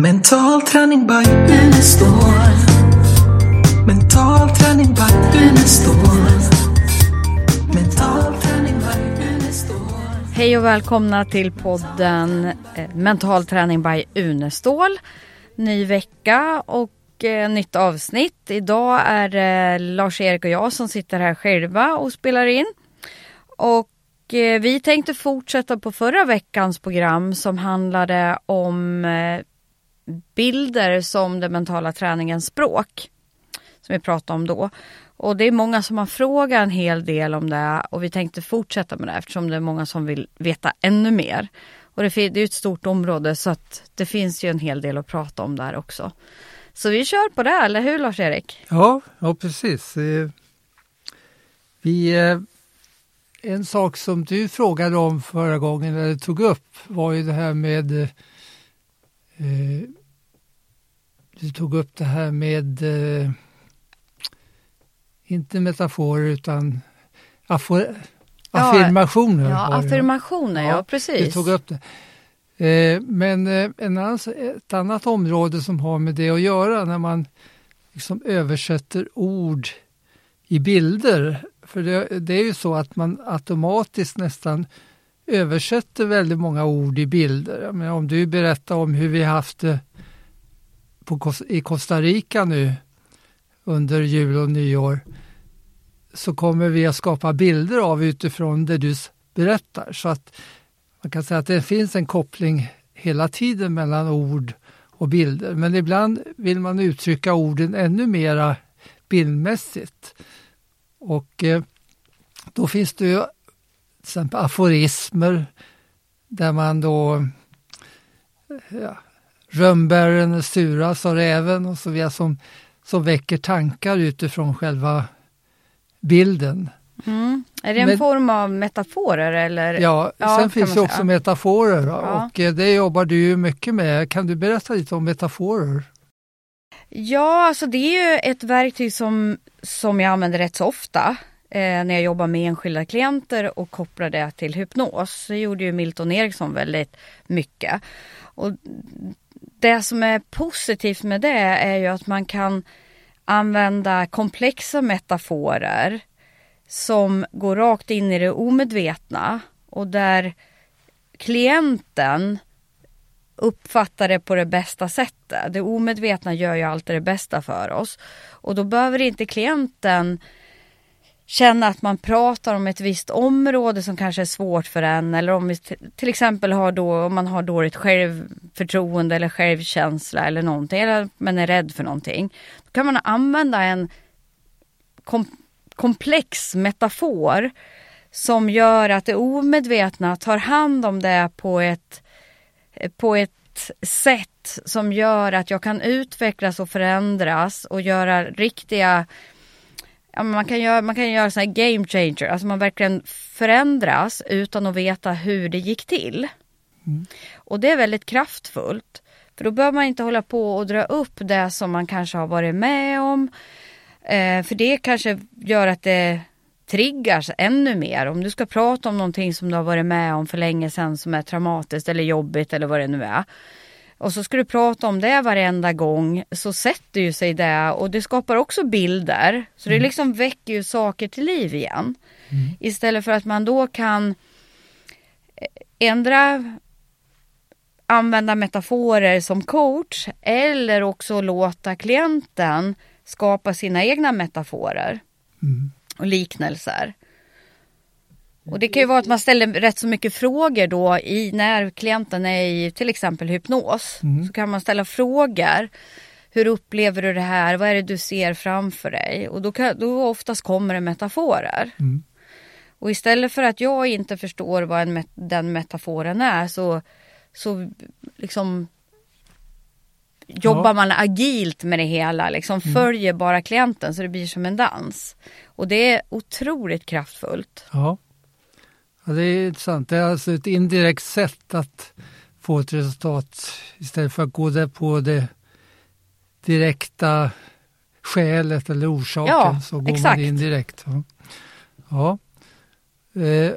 Mental träning by Unestål. Mental träning by Unestål. Mental träning by Unestål. Hej och välkomna till podden eh, Mental träning by Unestål. Ny vecka och eh, nytt avsnitt. Idag är det Lars-Erik och jag som sitter här själva och spelar in. Och eh, vi tänkte fortsätta på förra veckans program som handlade om eh, bilder som den mentala träningens språk. Som vi pratade om då. Och det är många som har frågat en hel del om det och vi tänkte fortsätta med det eftersom det är många som vill veta ännu mer. Och det, det är ett stort område så att det finns ju en hel del att prata om där också. Så vi kör på det, eller hur Lars-Erik? Ja, ja precis. Eh, vi, eh, en sak som du frågade om förra gången, eller tog upp, var ju det här med... Eh, eh, Du tog upp det här med, eh, inte metaforer utan affor, Ja, affirmationer. Ja, affirmationer, ja, Ja, Du precis. tog upp det. Eh, Men eh, en annan, ett annat område som har med det att göra när man liksom översätter ord i bilder. För det, det är ju så att man automatiskt nästan översätter väldigt många ord i bilder. Men om du berättar om hur vi haft det på, i Costa Rica nu under jul och nyår så kommer vi att skapa bilder av utifrån det du berättar. Så att man kan säga att det finns en koppling hela tiden mellan ord och bilder. Men ibland vill man uttrycka orden ännu mera bildmässigt. Och eh, då finns det ju till exempel aforismer där man då ja, rönnbären är sura, sa räven och så vidare som, som väcker tankar utifrån själva bilden. Mm. Är det en Men- form av metaforer eller? Ja, Ja, sen finns det också säga. metaforer? Ja. och eh, det jobbar du ju mycket med. Kan du berätta lite om metaforer? Ja, alltså det är ju ett verktyg som, som jag använder rätt så ofta Eh, när jag jobbar med enskilda klienter och kopplar det till hypnos. Det gjorde ju Milton Eriksson väldigt mycket. Och det som är positivt med det är ju att man kan använda komplexa metaforer som går rakt in i det omedvetna och där klienten uppfattar det på det bästa sättet. Det omedvetna gör ju alltid det bästa för oss. Och då behöver inte klienten känna att man pratar om ett visst område som kanske är svårt för en eller om vi till exempel har då, om man har dåligt självförtroende eller självkänsla eller någonting eller man är rädd för någonting. Då kan man använda en kom- komplex metafor som gör att det omedvetna tar hand om det på ett på ett sätt som gör att jag kan utvecklas och förändras och göra riktiga ja, man kan göra, man kan göra så här game changer, alltså man verkligen förändras utan att veta hur det gick till. Och det är väldigt kraftfullt. För då behöver man inte hålla på och dra upp det som man kanske har varit med om. Eh, för det kanske gör att det triggas ännu mer. Om du ska prata om någonting som du har varit med om för länge sedan som är traumatiskt eller jobbigt eller vad det nu är. Och så ska du prata om det varenda gång så sätter ju sig det och det skapar också bilder. Så det liksom väcker ju saker till liv igen. Istället för att man då kan eh, ändra använda metaforer som coach eller också låta klienten skapa sina egna metaforer och liknelser. Och det kan ju vara att man ställer rätt så mycket frågor då i när klienten är i till exempel hypnos. Så kan man ställa frågor. Hur upplever du det här? Vad är det du ser framför dig? Och då, kan, då oftast kommer det metaforer. Och istället för att jag inte förstår vad en den metaforen är så, så liksom jobbar Ja. man agilt med det hela, liksom följer bara klienten så det blir som en dans. Och det är otroligt kraftfullt. Ja. Ja, det är intressant. Det är alltså ett indirekt sätt att få ett resultat istället för att gå där på det direkta skälet eller orsaken Ja, så går exakt. man in direkt. Ja. Ja. Eh,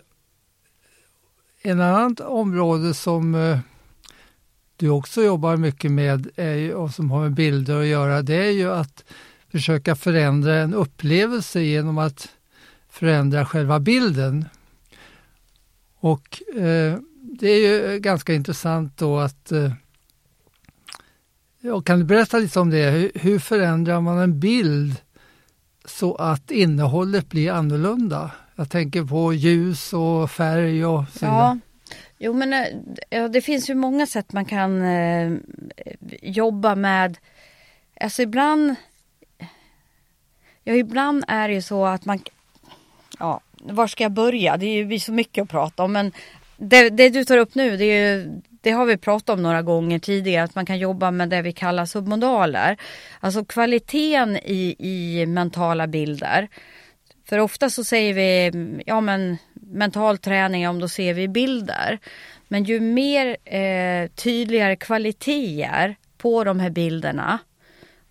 en annat område som eh, du också jobbar mycket med ju, och som har med bilder att göra, det är ju att försöka förändra en upplevelse genom att förändra själva bilden. Och eh, det är ju ganska intressant då att eh, kan du berätta lite om det? Hur, hur förändrar man en bild så att innehållet blir annorlunda? Jag tänker på ljus och färg och så vidare. Ja, jo men eh, ja, det finns ju många sätt man kan eh, jobba med. Alltså ibland, ja ibland är det ju så att man, ja var ska jag börja? Det är ju så mycket att prata om men det, det du tar upp nu det, är ju, det har vi pratat om några gånger tidigare att man kan jobba med det vi kallar submodaler. Alltså kvaliteten i, i mentala bilder. För ofta så säger vi, ja men mental träning, om då ser vi bilder. Men ju mer eh, tydligare kvaliteter på de här bilderna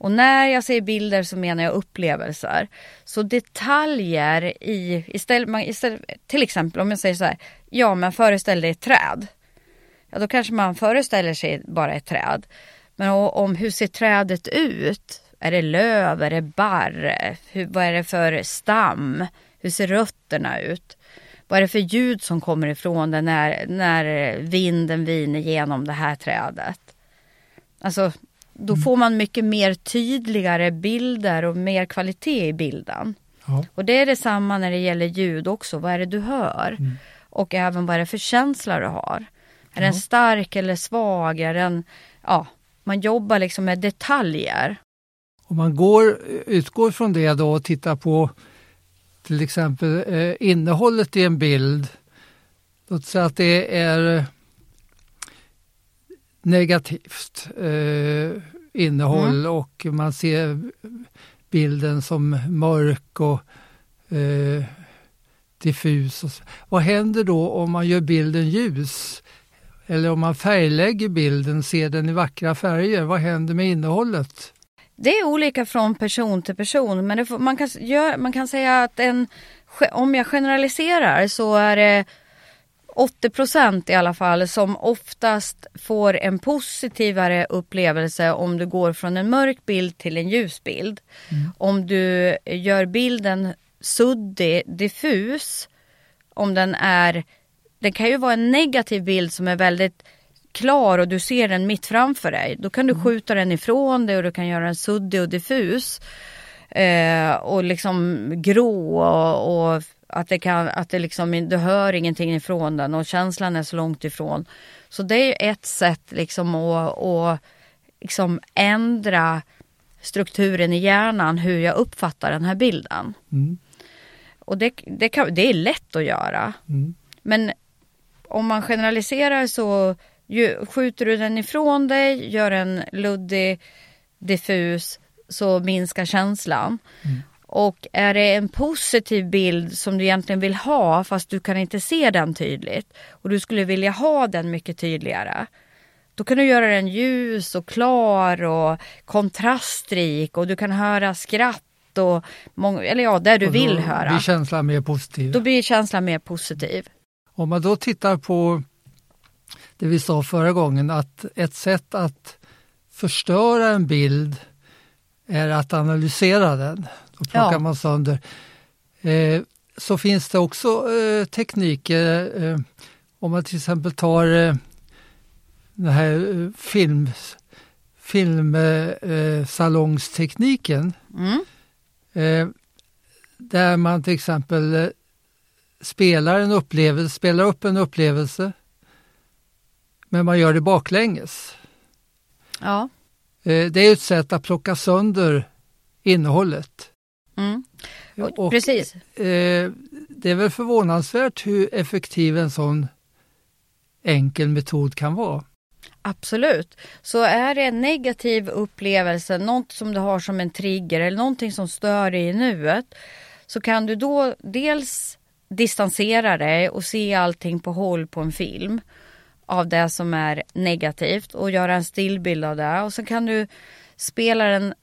och när jag säger bilder så menar jag upplevelser. Så detaljer i, istället, man, istället, till exempel om jag säger så här, ja men föreställ dig ett träd. Ja då kanske man föreställer sig bara ett träd. Men om hur ser trädet ut? Är det löv? Är det barr? Hur, vad är det för stam? Hur ser rötterna ut? Vad är det för ljud som kommer ifrån det när, när vinden viner genom det här trädet? Alltså, då Mm. får man mycket mer tydligare bilder och mer kvalitet i bilden. Ja. Och det är detsamma när det gäller ljud också. Vad är det du hör? Mm. Och även vad är det för känsla du har? Är den stark eller svag? Är den, ja, man jobbar liksom med detaljer. Om man går, utgår från det då och tittar på till exempel eh, innehållet i en bild. Låt säga att det är negativt eh, innehåll och man ser bilden som mörk och eh, diffus. Och. Vad händer då om man gör bilden ljus? Eller om man färglägger bilden, ser den i vackra färger, vad händer med innehållet? Det är olika från person till person men får, man, kan, gör, man kan säga att en, om jag generaliserar så är det 80 procent i alla fall som oftast får en positivare upplevelse om du går från en mörk bild till en ljus bild. Om du gör bilden suddig, diffus, om den är, det kan ju vara en negativ bild som är väldigt klar och du ser den mitt framför dig. Då kan du skjuta den ifrån dig och du kan göra den suddig och diffus. Eh, och liksom grå och, och att det kan, att det liksom, du hör ingenting ifrån den och känslan är så långt ifrån. Så det är ju ett sätt liksom att, att liksom ändra strukturen i hjärnan hur jag uppfattar den här bilden. Mm. Och det, det, kan, det är lätt att göra. Mm. Men om man generaliserar så ju, skjuter du den ifrån dig, gör en luddig, diffus, så minskar känslan. Och är det en positiv bild som du egentligen vill ha fast du kan inte se den tydligt och du skulle vilja ha den mycket tydligare. Då kan du göra den ljus och klar och kontrastrik och du kan höra skratt och många, eller ja, det du då vill höra. blir känslan mer positiv. Då blir känslan mer positiv. Om man då tittar på det vi sa förra gången, att ett sätt att förstöra en bild är att analysera den. Då plockar Ja. man sönder. Eh, så finns det också eh, tekniker, eh, om man till exempel tar eh, den här eh, film, filmsalongstekniken. Mm. Eh, där man till exempel eh, spelar en upplevelse, spelar upp en upplevelse men man gör det baklänges. Ja. Eh, det är ett sätt att plocka sönder innehållet. Och, Och, precis. Eh, det är väl förvånansvärt hur effektiv en sån enkel metod kan vara. Absolut. Så är det en negativ upplevelse, något som du har som en trigger eller någonting som stör dig i nuet. Så kan du då dels distansera dig och se allting på håll på en film av det som är negativt och göra en stillbild av det. Och så kan du spela den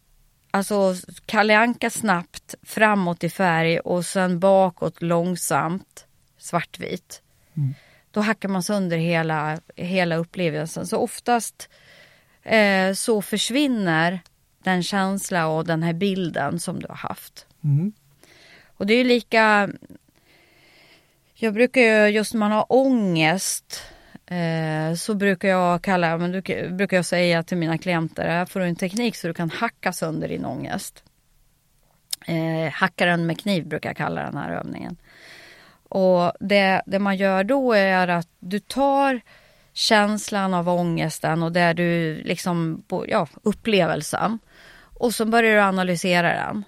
alltså Kalle Anka snabbt framåt i färg och sen bakåt långsamt svartvit. då hackar man sönder hela, hela upplevelsen. Så oftast eh, så försvinner den känsla och den här bilden som du har haft. Mm. Och det är ju lika... Jag brukar ju, just när man har ångest, eh, så brukar jag kalla, men du, brukar jag säga till mina klienter, här får du en teknik så du kan hacka sönder din ångest. Eh, hacka den med kniv brukar jag kalla den här övningen. Och det, det man gör då är att du tar känslan av ångesten och där du liksom, ja, upplevelsen. Och så börjar du analysera den.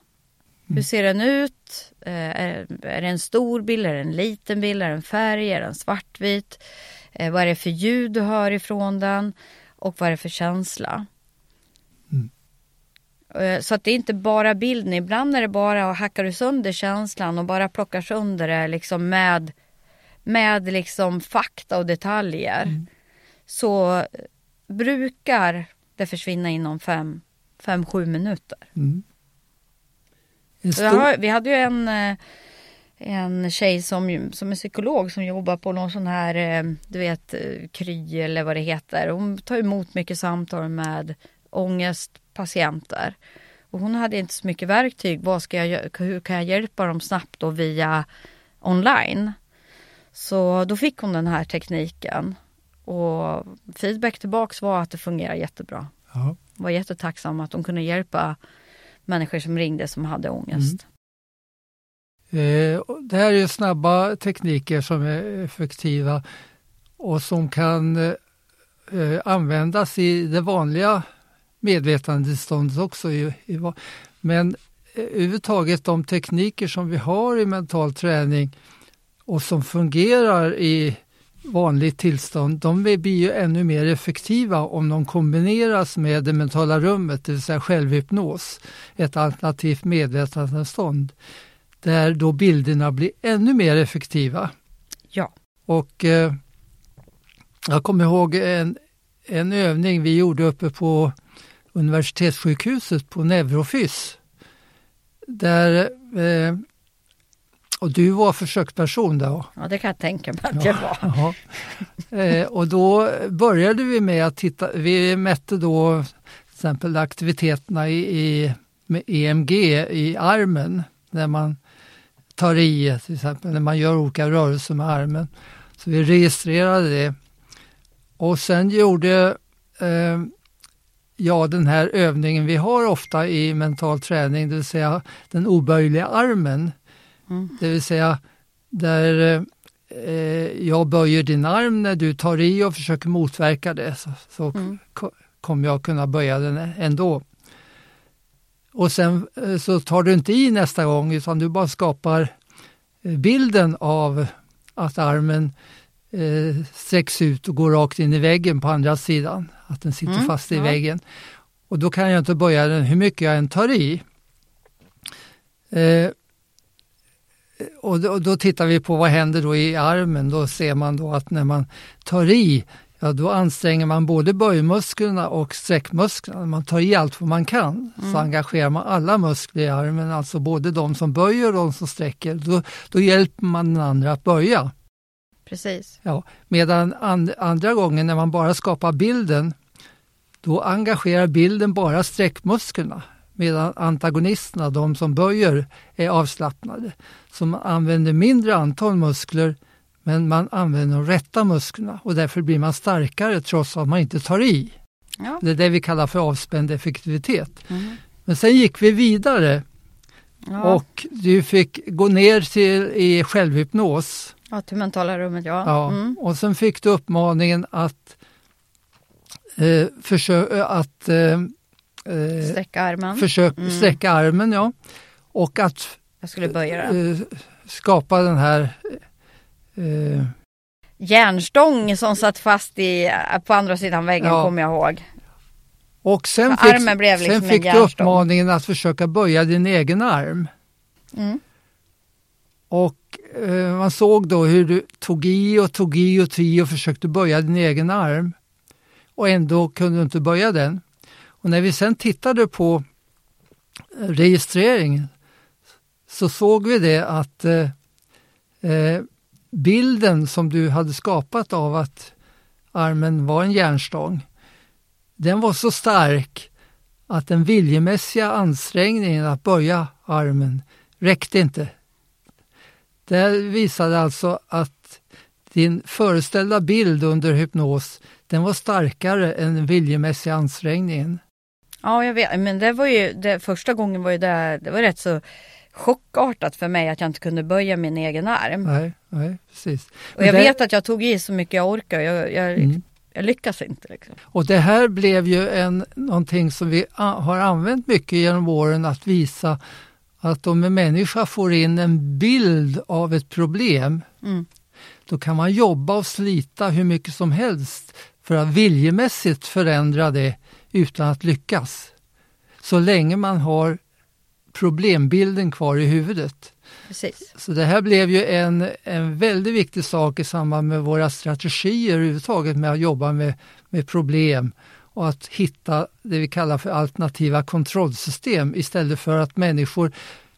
Hur ser den ut? Eh, är, är det en stor bild? Är det en liten bild? Är det en färg? Är den svartvit? Eh, vad är det för ljud du hör ifrån den? Och vad är det för känsla? Mm. Eh, så att det är inte bara bilden. Ibland är det bara att hackar du sönder känslan och bara plockar sönder det liksom med, med liksom fakta och detaljer. Mm. Så brukar det försvinna inom fem, fem sju minuter. Mm. Stor- har, vi hade ju en, eh, en tjej som, som är psykolog som jobbar på någon sån här, eh, du vet, eh, Kry eller vad det heter. Hon tar emot mycket samtal med ångestpatienter. Och hon hade inte så mycket verktyg. Vad ska jag, hur kan jag hjälpa dem snabbt då via online? Så då fick hon den här tekniken. Och feedback tillbaks var att det fungerar jättebra. ja. Var jättetacksam att de kunde hjälpa människor som ringde som hade ångest. Och Eh, det här är ju snabba tekniker som är effektiva och som kan eh, eh, användas i det vanliga medvetandetillståndet också. Men överhuvudtaget de tekniker som vi har i mental träning och som fungerar i vanligt tillstånd, de blir ju ännu mer effektiva om de kombineras med det mentala rummet, det vill säga självhypnos, ett alternativt medvetandetillstånd där då bilderna blir ännu mer effektiva. Ja. Och eh, jag kommer ihåg en, en övning vi gjorde uppe på universitetssjukhuset på Neurofys. Där, eh, och du var försöksperson där. Ja, det kan jag tänka mig att jag var. Eh, och då började vi med att titta, vi mätte då till exempel aktiviteterna i, i med EMG i armen när man tar i till exempel, när man gör olika rörelser med armen. Så vi registrerade det. Och sen gjorde eh, jag den här övningen vi har ofta i mental träning, det vill säga den oböjliga armen. Mm. Det vill säga där eh, jag böjer din arm när du tar i och försöker motverka det så, så Mm. ko- kommer jag kunna böja den ändå. Och sen eh, så tar du inte i nästa gång utan du bara skapar eh, bilden av att armen eh, sträcks ut och går rakt in i väggen på andra sidan. Att den sitter Mm, fast i ja. väggen. Och då kan jag inte böja den hur mycket jag än tar i. Eh, och då, då tittar vi på vad händer då i armen. Då ser man då att när man tar i, ja då anstränger man både böjmusklerna och sträckmusklerna. Man tar i allt vad man kan. Så engagerar man alla muskler i armen, alltså både de som böjer och de som sträcker. Då, då hjälper man den andra att böja. Precis. Ja, medan and, andra gången när man bara skapar bilden, då engagerar bilden bara sträckmusklerna. Medan antagonisterna, de som böjer, är avslappnade. Så man använder mindre antal muskler, men man använder de rätta musklerna och därför blir man starkare trots att man inte tar i. Ja. Det är det vi kallar för avspänd effektivitet. Mm. Men sen gick vi vidare Ja. och du fick gå ner till i självhypnos. ja, till mentala rummet, ja. Ja, Mm. och sen fick du uppmaningen att eh, försöka att eh, eh, Sträcka armen. försök, Mm. sträcka armen, ja. Och att eh, skapa den här eh, Järnstång som satt fast i, på andra sidan väggen Ja. kommer jag ihåg. och sen Så fick, liksom sen en fick du uppmaningen att försöka böja din egen arm. Mm. Och eh, man såg då hur du tog i och tog i och tog i och försökte böja din egen arm. Och ändå kunde du inte böja den. Och när vi sen tittade på eh, registreringen så såg vi det att eh, eh, bilden som du hade skapat av att armen var en järnstång, den var så stark att den viljemässiga ansträngningen att böja armen räckte inte. Det visade alltså att din föreställda bild under hypnos, den var starkare än den viljemässiga ansträngningen. Ja, jag vet. Men det var ju, det, första gången var ju det, det var rätt så chockartat för mig att jag inte kunde böja min egen arm. Nej, nej precis. Och jag det... vet att jag tog i så mycket jag orkar. Jag, jag, mm. jag lyckas inte. Liksom. Och det här blev ju en, någonting som vi har använt mycket genom åren att visa att om en människa får in en bild av ett problem mm. då kan man jobba och slita hur mycket som helst för att viljemässigt förändra det utan att lyckas. Så länge man har problembilden kvar i huvudet. Precis. Så det här blev ju en, en väldigt viktig sak i samband med våra strategier överhuvudtaget med att jobba med, med problem och att hitta det vi kallar för alternativa kontrollsystem istället för att människor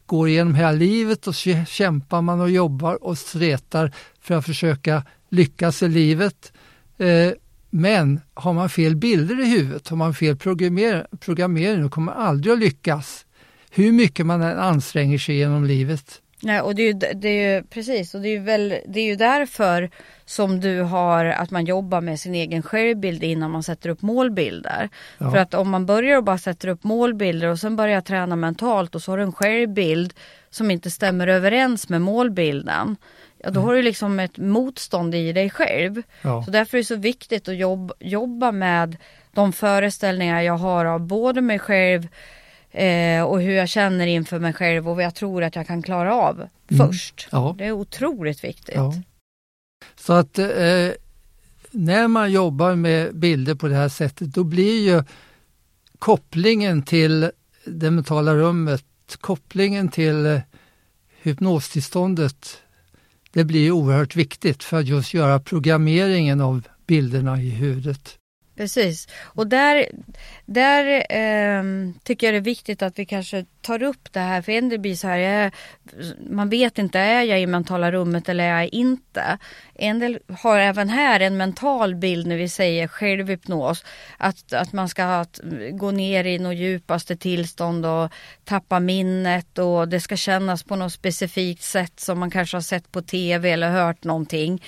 går igenom hela livet och kämpar man och jobbar och stretar för att försöka lyckas i livet. Eh, men har man fel bilder i huvudet, har man fel programmer programmering, då kommer man aldrig att lyckas. Hur mycket man än anstränger sig genom livet. Nej, och det är, ju, det är ju precis och det är, väl, det är ju därför som du har att man jobbar med sin egen självbild innan man sätter upp målbilder. Ja. För att om man börjar och bara sätter upp målbilder och sen börjar träna mentalt och så har du en självbild som inte stämmer överens med målbilden. Ja, då mm. har du liksom ett motstånd i dig själv. Ja. Så därför är det så viktigt att jobba, jobba med de föreställningar jag har av både mig själv eh, och hur jag känner inför mig själv och vad jag tror att jag kan klara av mm. först. Ja. Det är otroligt viktigt. Ja. Så att eh, när man jobbar med bilder på det här sättet då blir ju kopplingen till det mentala rummet, kopplingen till eh, hypnostillståndet, det blir oerhört viktigt för att just göra programmeringen av bilderna i huvudet. Precis. Och där, där eh, tycker jag det är viktigt att vi kanske tar upp det här. För en del blir så här, jag, man vet inte, är jag i mentala rummet eller är jag inte? En del har även här en mental bild när vi säger självhypnos. Att, att man ska gå ner i något djupaste tillstånd och tappa minnet och det ska kännas på något specifikt sätt som man kanske har sett på tv eller hört någonting.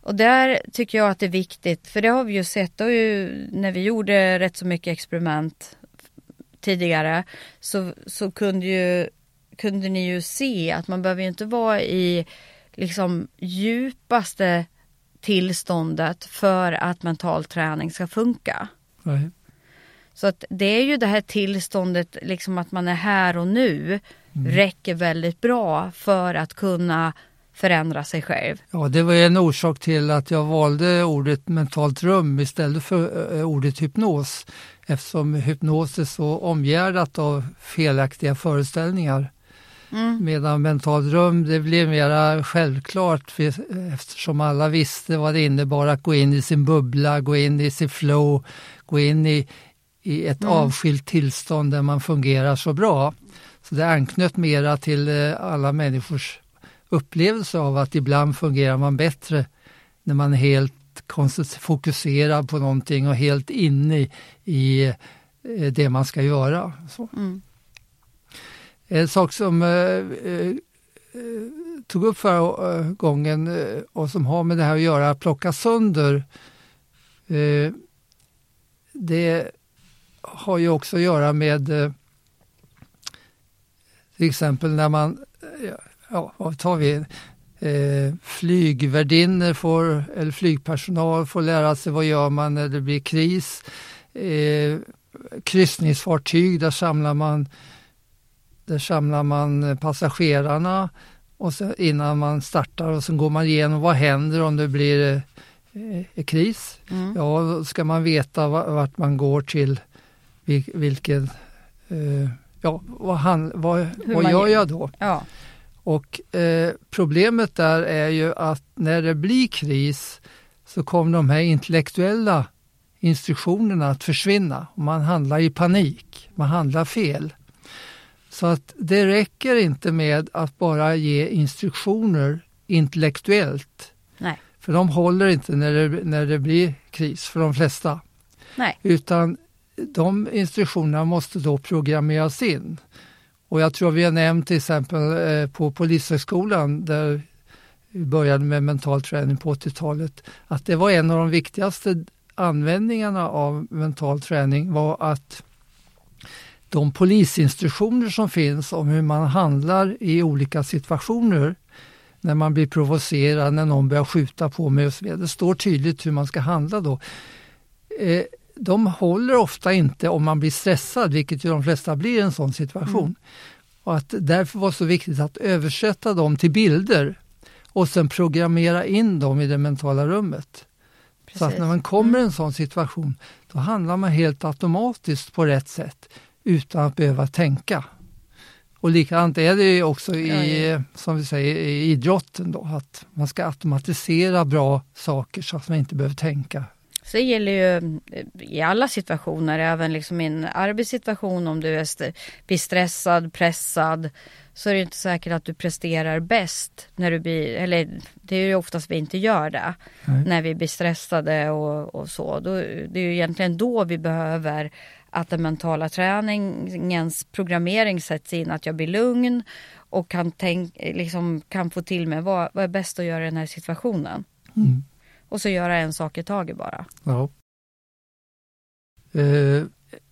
Och där tycker jag att det är viktigt, för det har vi ju sett ju, när vi gjorde rätt så mycket experiment tidigare så, så kunde, ju, kunde ni ju se att man behöver ju inte vara i liksom djupaste tillståndet för att mental träning ska funka. Nej. Så att det är ju det här tillståndet, liksom att man är här och nu, mm. räcker väldigt bra för att kunna förändra sig själv. Ja, det var en orsak till att jag valde ordet mentalt rum istället för eh, ordet hypnos eftersom hypnos är så omgärdat av felaktiga föreställningar. Mm. Medan mentalt rum det blev mera självklart eftersom alla visste vad det innebar att gå in i sin bubbla, gå in i sin flow, gå in i, i ett mm. avskilt tillstånd där man fungerar så bra. Så det anknöt mera till eh, alla människors upplevelse av att ibland fungerar man bättre när man är helt fokuserad på någonting och helt inne i, eh, det man ska göra. Mm. En sak som eh, eh, tog upp förra gången och som har med det här att göra, att plocka sönder. Det har ju också att göra med till exempel när man ja, vad tar vi? Eh, flygvärdinnor får, eller flygpersonal får lära sig vad gör man när det blir kris. Eh, kryssningsfartyg, där samlar man, där samlar man passagerarna och så, innan man startar och så går man igenom vad händer om det blir eh, kris. Mm. Ja, då ska man veta vart man går till, vilken, eh, ja, vad, han, vad, vad gör jag då? Ja. Och eh, problemet där är ju att när det blir kris så kommer de här intellektuella instruktionerna att försvinna. Man handlar i panik, man handlar fel. Så att det räcker inte med att bara ge instruktioner intellektuellt. Nej. För de håller inte när det, när det blir kris för de flesta. Nej. Utan de instruktionerna måste då programmeras in. Och jag tror vi har nämnt till exempel eh, på Polishögskolan där vi började med mental träning på 80-talet, att det var en av de viktigaste användningarna av mental träning var att de polisinstruktioner som finns om hur man handlar i olika situationer när man blir provocerad, när någon börjar skjuta på mig och så vidare. Det står tydligt hur man ska handla då. Eh, de håller ofta inte om man blir stressad, vilket ju de flesta blir i en sån situation. Mm. Och att därför var det så viktigt att översätta dem till bilder och sen programmera in dem i det mentala rummet. Precis. Så att när man kommer i en sån situation, då handlar man helt automatiskt på rätt sätt utan att behöva tänka. Och likadant är det också i, som vi säger, i idrotten då, att man ska automatisera bra saker så att man inte behöver tänka. Så det gäller ju i alla situationer, även liksom i en arbetssituation om du är blir stressad, pressad, så är det inte säkert att du presterar bäst när du blir, eller det är ju oftast vi inte gör det, Nej. när vi blir stressade och, och så. Då, det är ju egentligen då vi behöver att den mentala träningens programmering sätts in, att jag blir lugn och kan, tänk, liksom, kan få till mig vad, vad är bäst att göra i den här situationen. Mm. Och så göra en sak i taget bara. Ja. Uh,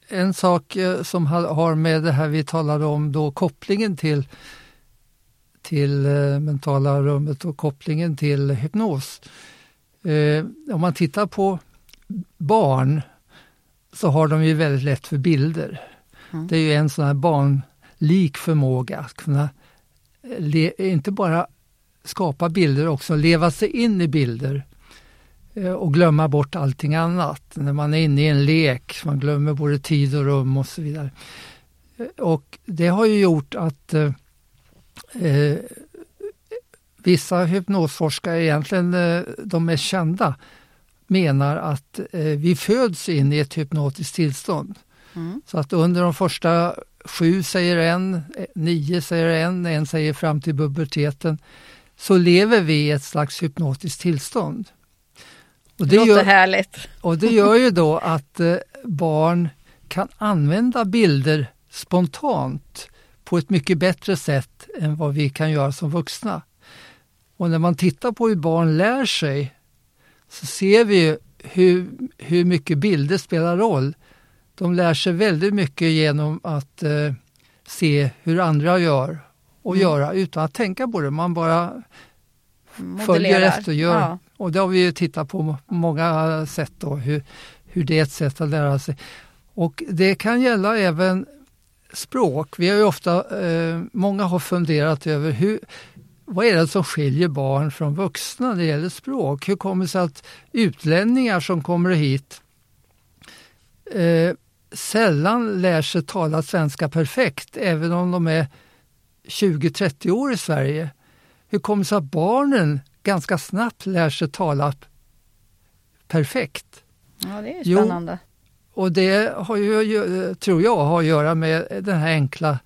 en sak uh, som har med det här vi talade om då, kopplingen till, till uh, mentala rummet och kopplingen till hypnos. om man tittar på barn så har de ju väldigt lätt för bilder. Mm. Det är ju en sån här barnlik förmåga att kunna inte bara skapa bilder, också leva sig in i bilder eh, och glömma bort allting annat. När man är inne i en lek, man glömmer både tid och rum och så vidare. Eh, och det har ju gjort att eh, eh vissa hypnosforskare, egentligen eh, de mest kända, menar att eh, vi föds in i ett hypnotiskt tillstånd. Mm. Så att under de första sju säger en, eh, nio säger en, en säger fram till puberteten, så lever vi i ett slags hypnotiskt tillstånd. Och det, det låter gör, härligt. Och det gör ju då att eh, barn kan använda bilder spontant på ett mycket bättre sätt än vad vi kan göra som vuxna. Och när man tittar på hur barn lär sig så ser vi hur, hur mycket bilder spelar roll. De lär sig väldigt mycket genom att eh, se hur andra gör och mm. göra utan att tänka på det. Man bara Modellerar. följer efter gör. Ja. Och det har vi ju tittat på många sätt då, hur, hur det är ett sätt att lära sig. Och det kan gälla även språk. Vi har ju ofta, eh, många har funderat över hur, vad är det som skiljer barn från vuxna när det gäller språk? Hur kommer det sig att utlänningar som kommer hit eh, sällan lär sig tala svenska perfekt, även om de är 20-30 år i Sverige? Hur kommer det sig att barnen ganska snabbt lär sig tala perfekt? Ja, det är spännande. Jo, och det har ju, tror jag har att göra med den här enkla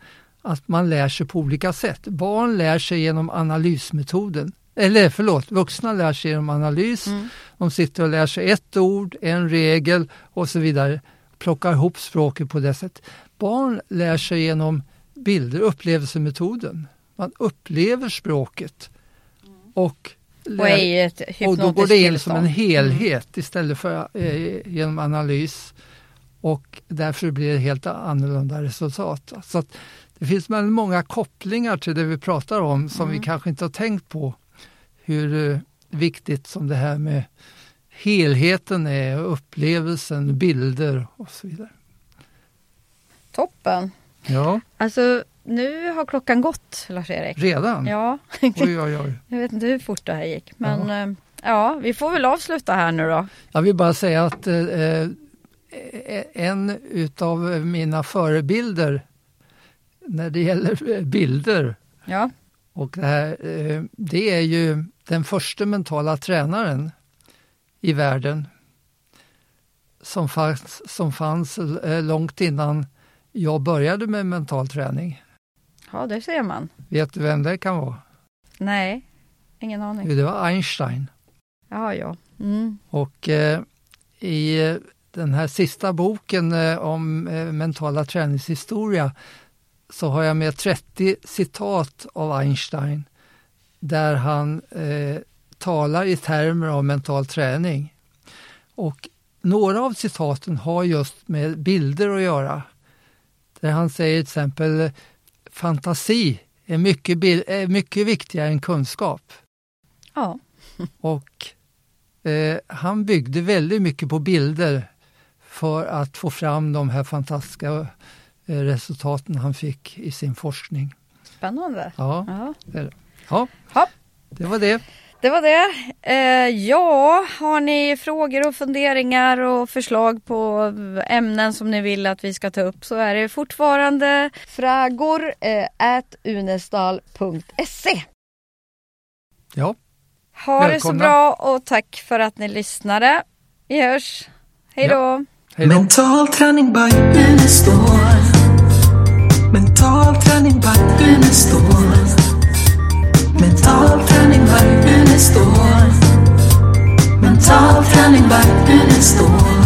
att man lär sig på olika sätt. Barn lär sig genom analysmetoden. Eller förlåt, vuxna lär sig genom analys. Mm. De sitter och lär sig ett ord, en regel och så vidare. Plockar ihop språket på det sättet. Barn lär sig genom bilder, upplevelsemetoden. Man upplever språket. Och, och, och då går det in som en helhet istället för eh, genom analys. Och därför blir det helt annorlunda resultat. Så att det finns många kopplingar till det vi pratar om som mm. vi kanske inte har tänkt på. Hur eh, viktigt som det här med helheten är, upplevelsen, bilder och så vidare. Toppen! Ja. Alltså nu har klockan gått Lars-Erik. Redan? Ja. Oj, oj, oj. Jag vet inte hur fort det här gick men ja, eh, ja vi får väl avsluta här nu då. Jag vill bara säga att eh, eh en utav mina förebilder när det gäller bilder. Ja. Och det, här, eh, det är ju den första mentala tränaren i världen som fanns, som fanns eh, långt innan jag började med mental träning. Ja, det ser man. Vet du vem det kan vara? Nej, ingen aning. Det var Einstein. Ja, ja. Mm. Och eh, i eh, den här sista boken eh, om eh, mentala träningshistoria så har jag med 30 citat av Einstein där han eh, talar i termer av mental träning. Och några av citaten har just med bilder att göra. Där han säger till exempel fantasi är mycket, är mycket viktigare än kunskap. Ja. Och eh, han byggde väldigt mycket på bilder för att få fram de här fantastiska eh, resultaten han fick i sin forskning. Spännande. Ja, Ja. ja Ja. det var det. Det var det. Eh, ja, har ni frågor och funderingar och förslag på ämnen som ni vill att vi ska ta upp så är det fortfarande fragor eh, unestal.se. Ja, Ha det så Välkomna. bra och tack för att ni lyssnade. Vi hörs. Hej då! hej då. Mental träning by Unestål. Mental träning by Unestål. Står. Unestål. Mental träning by Unestål. Hey, står.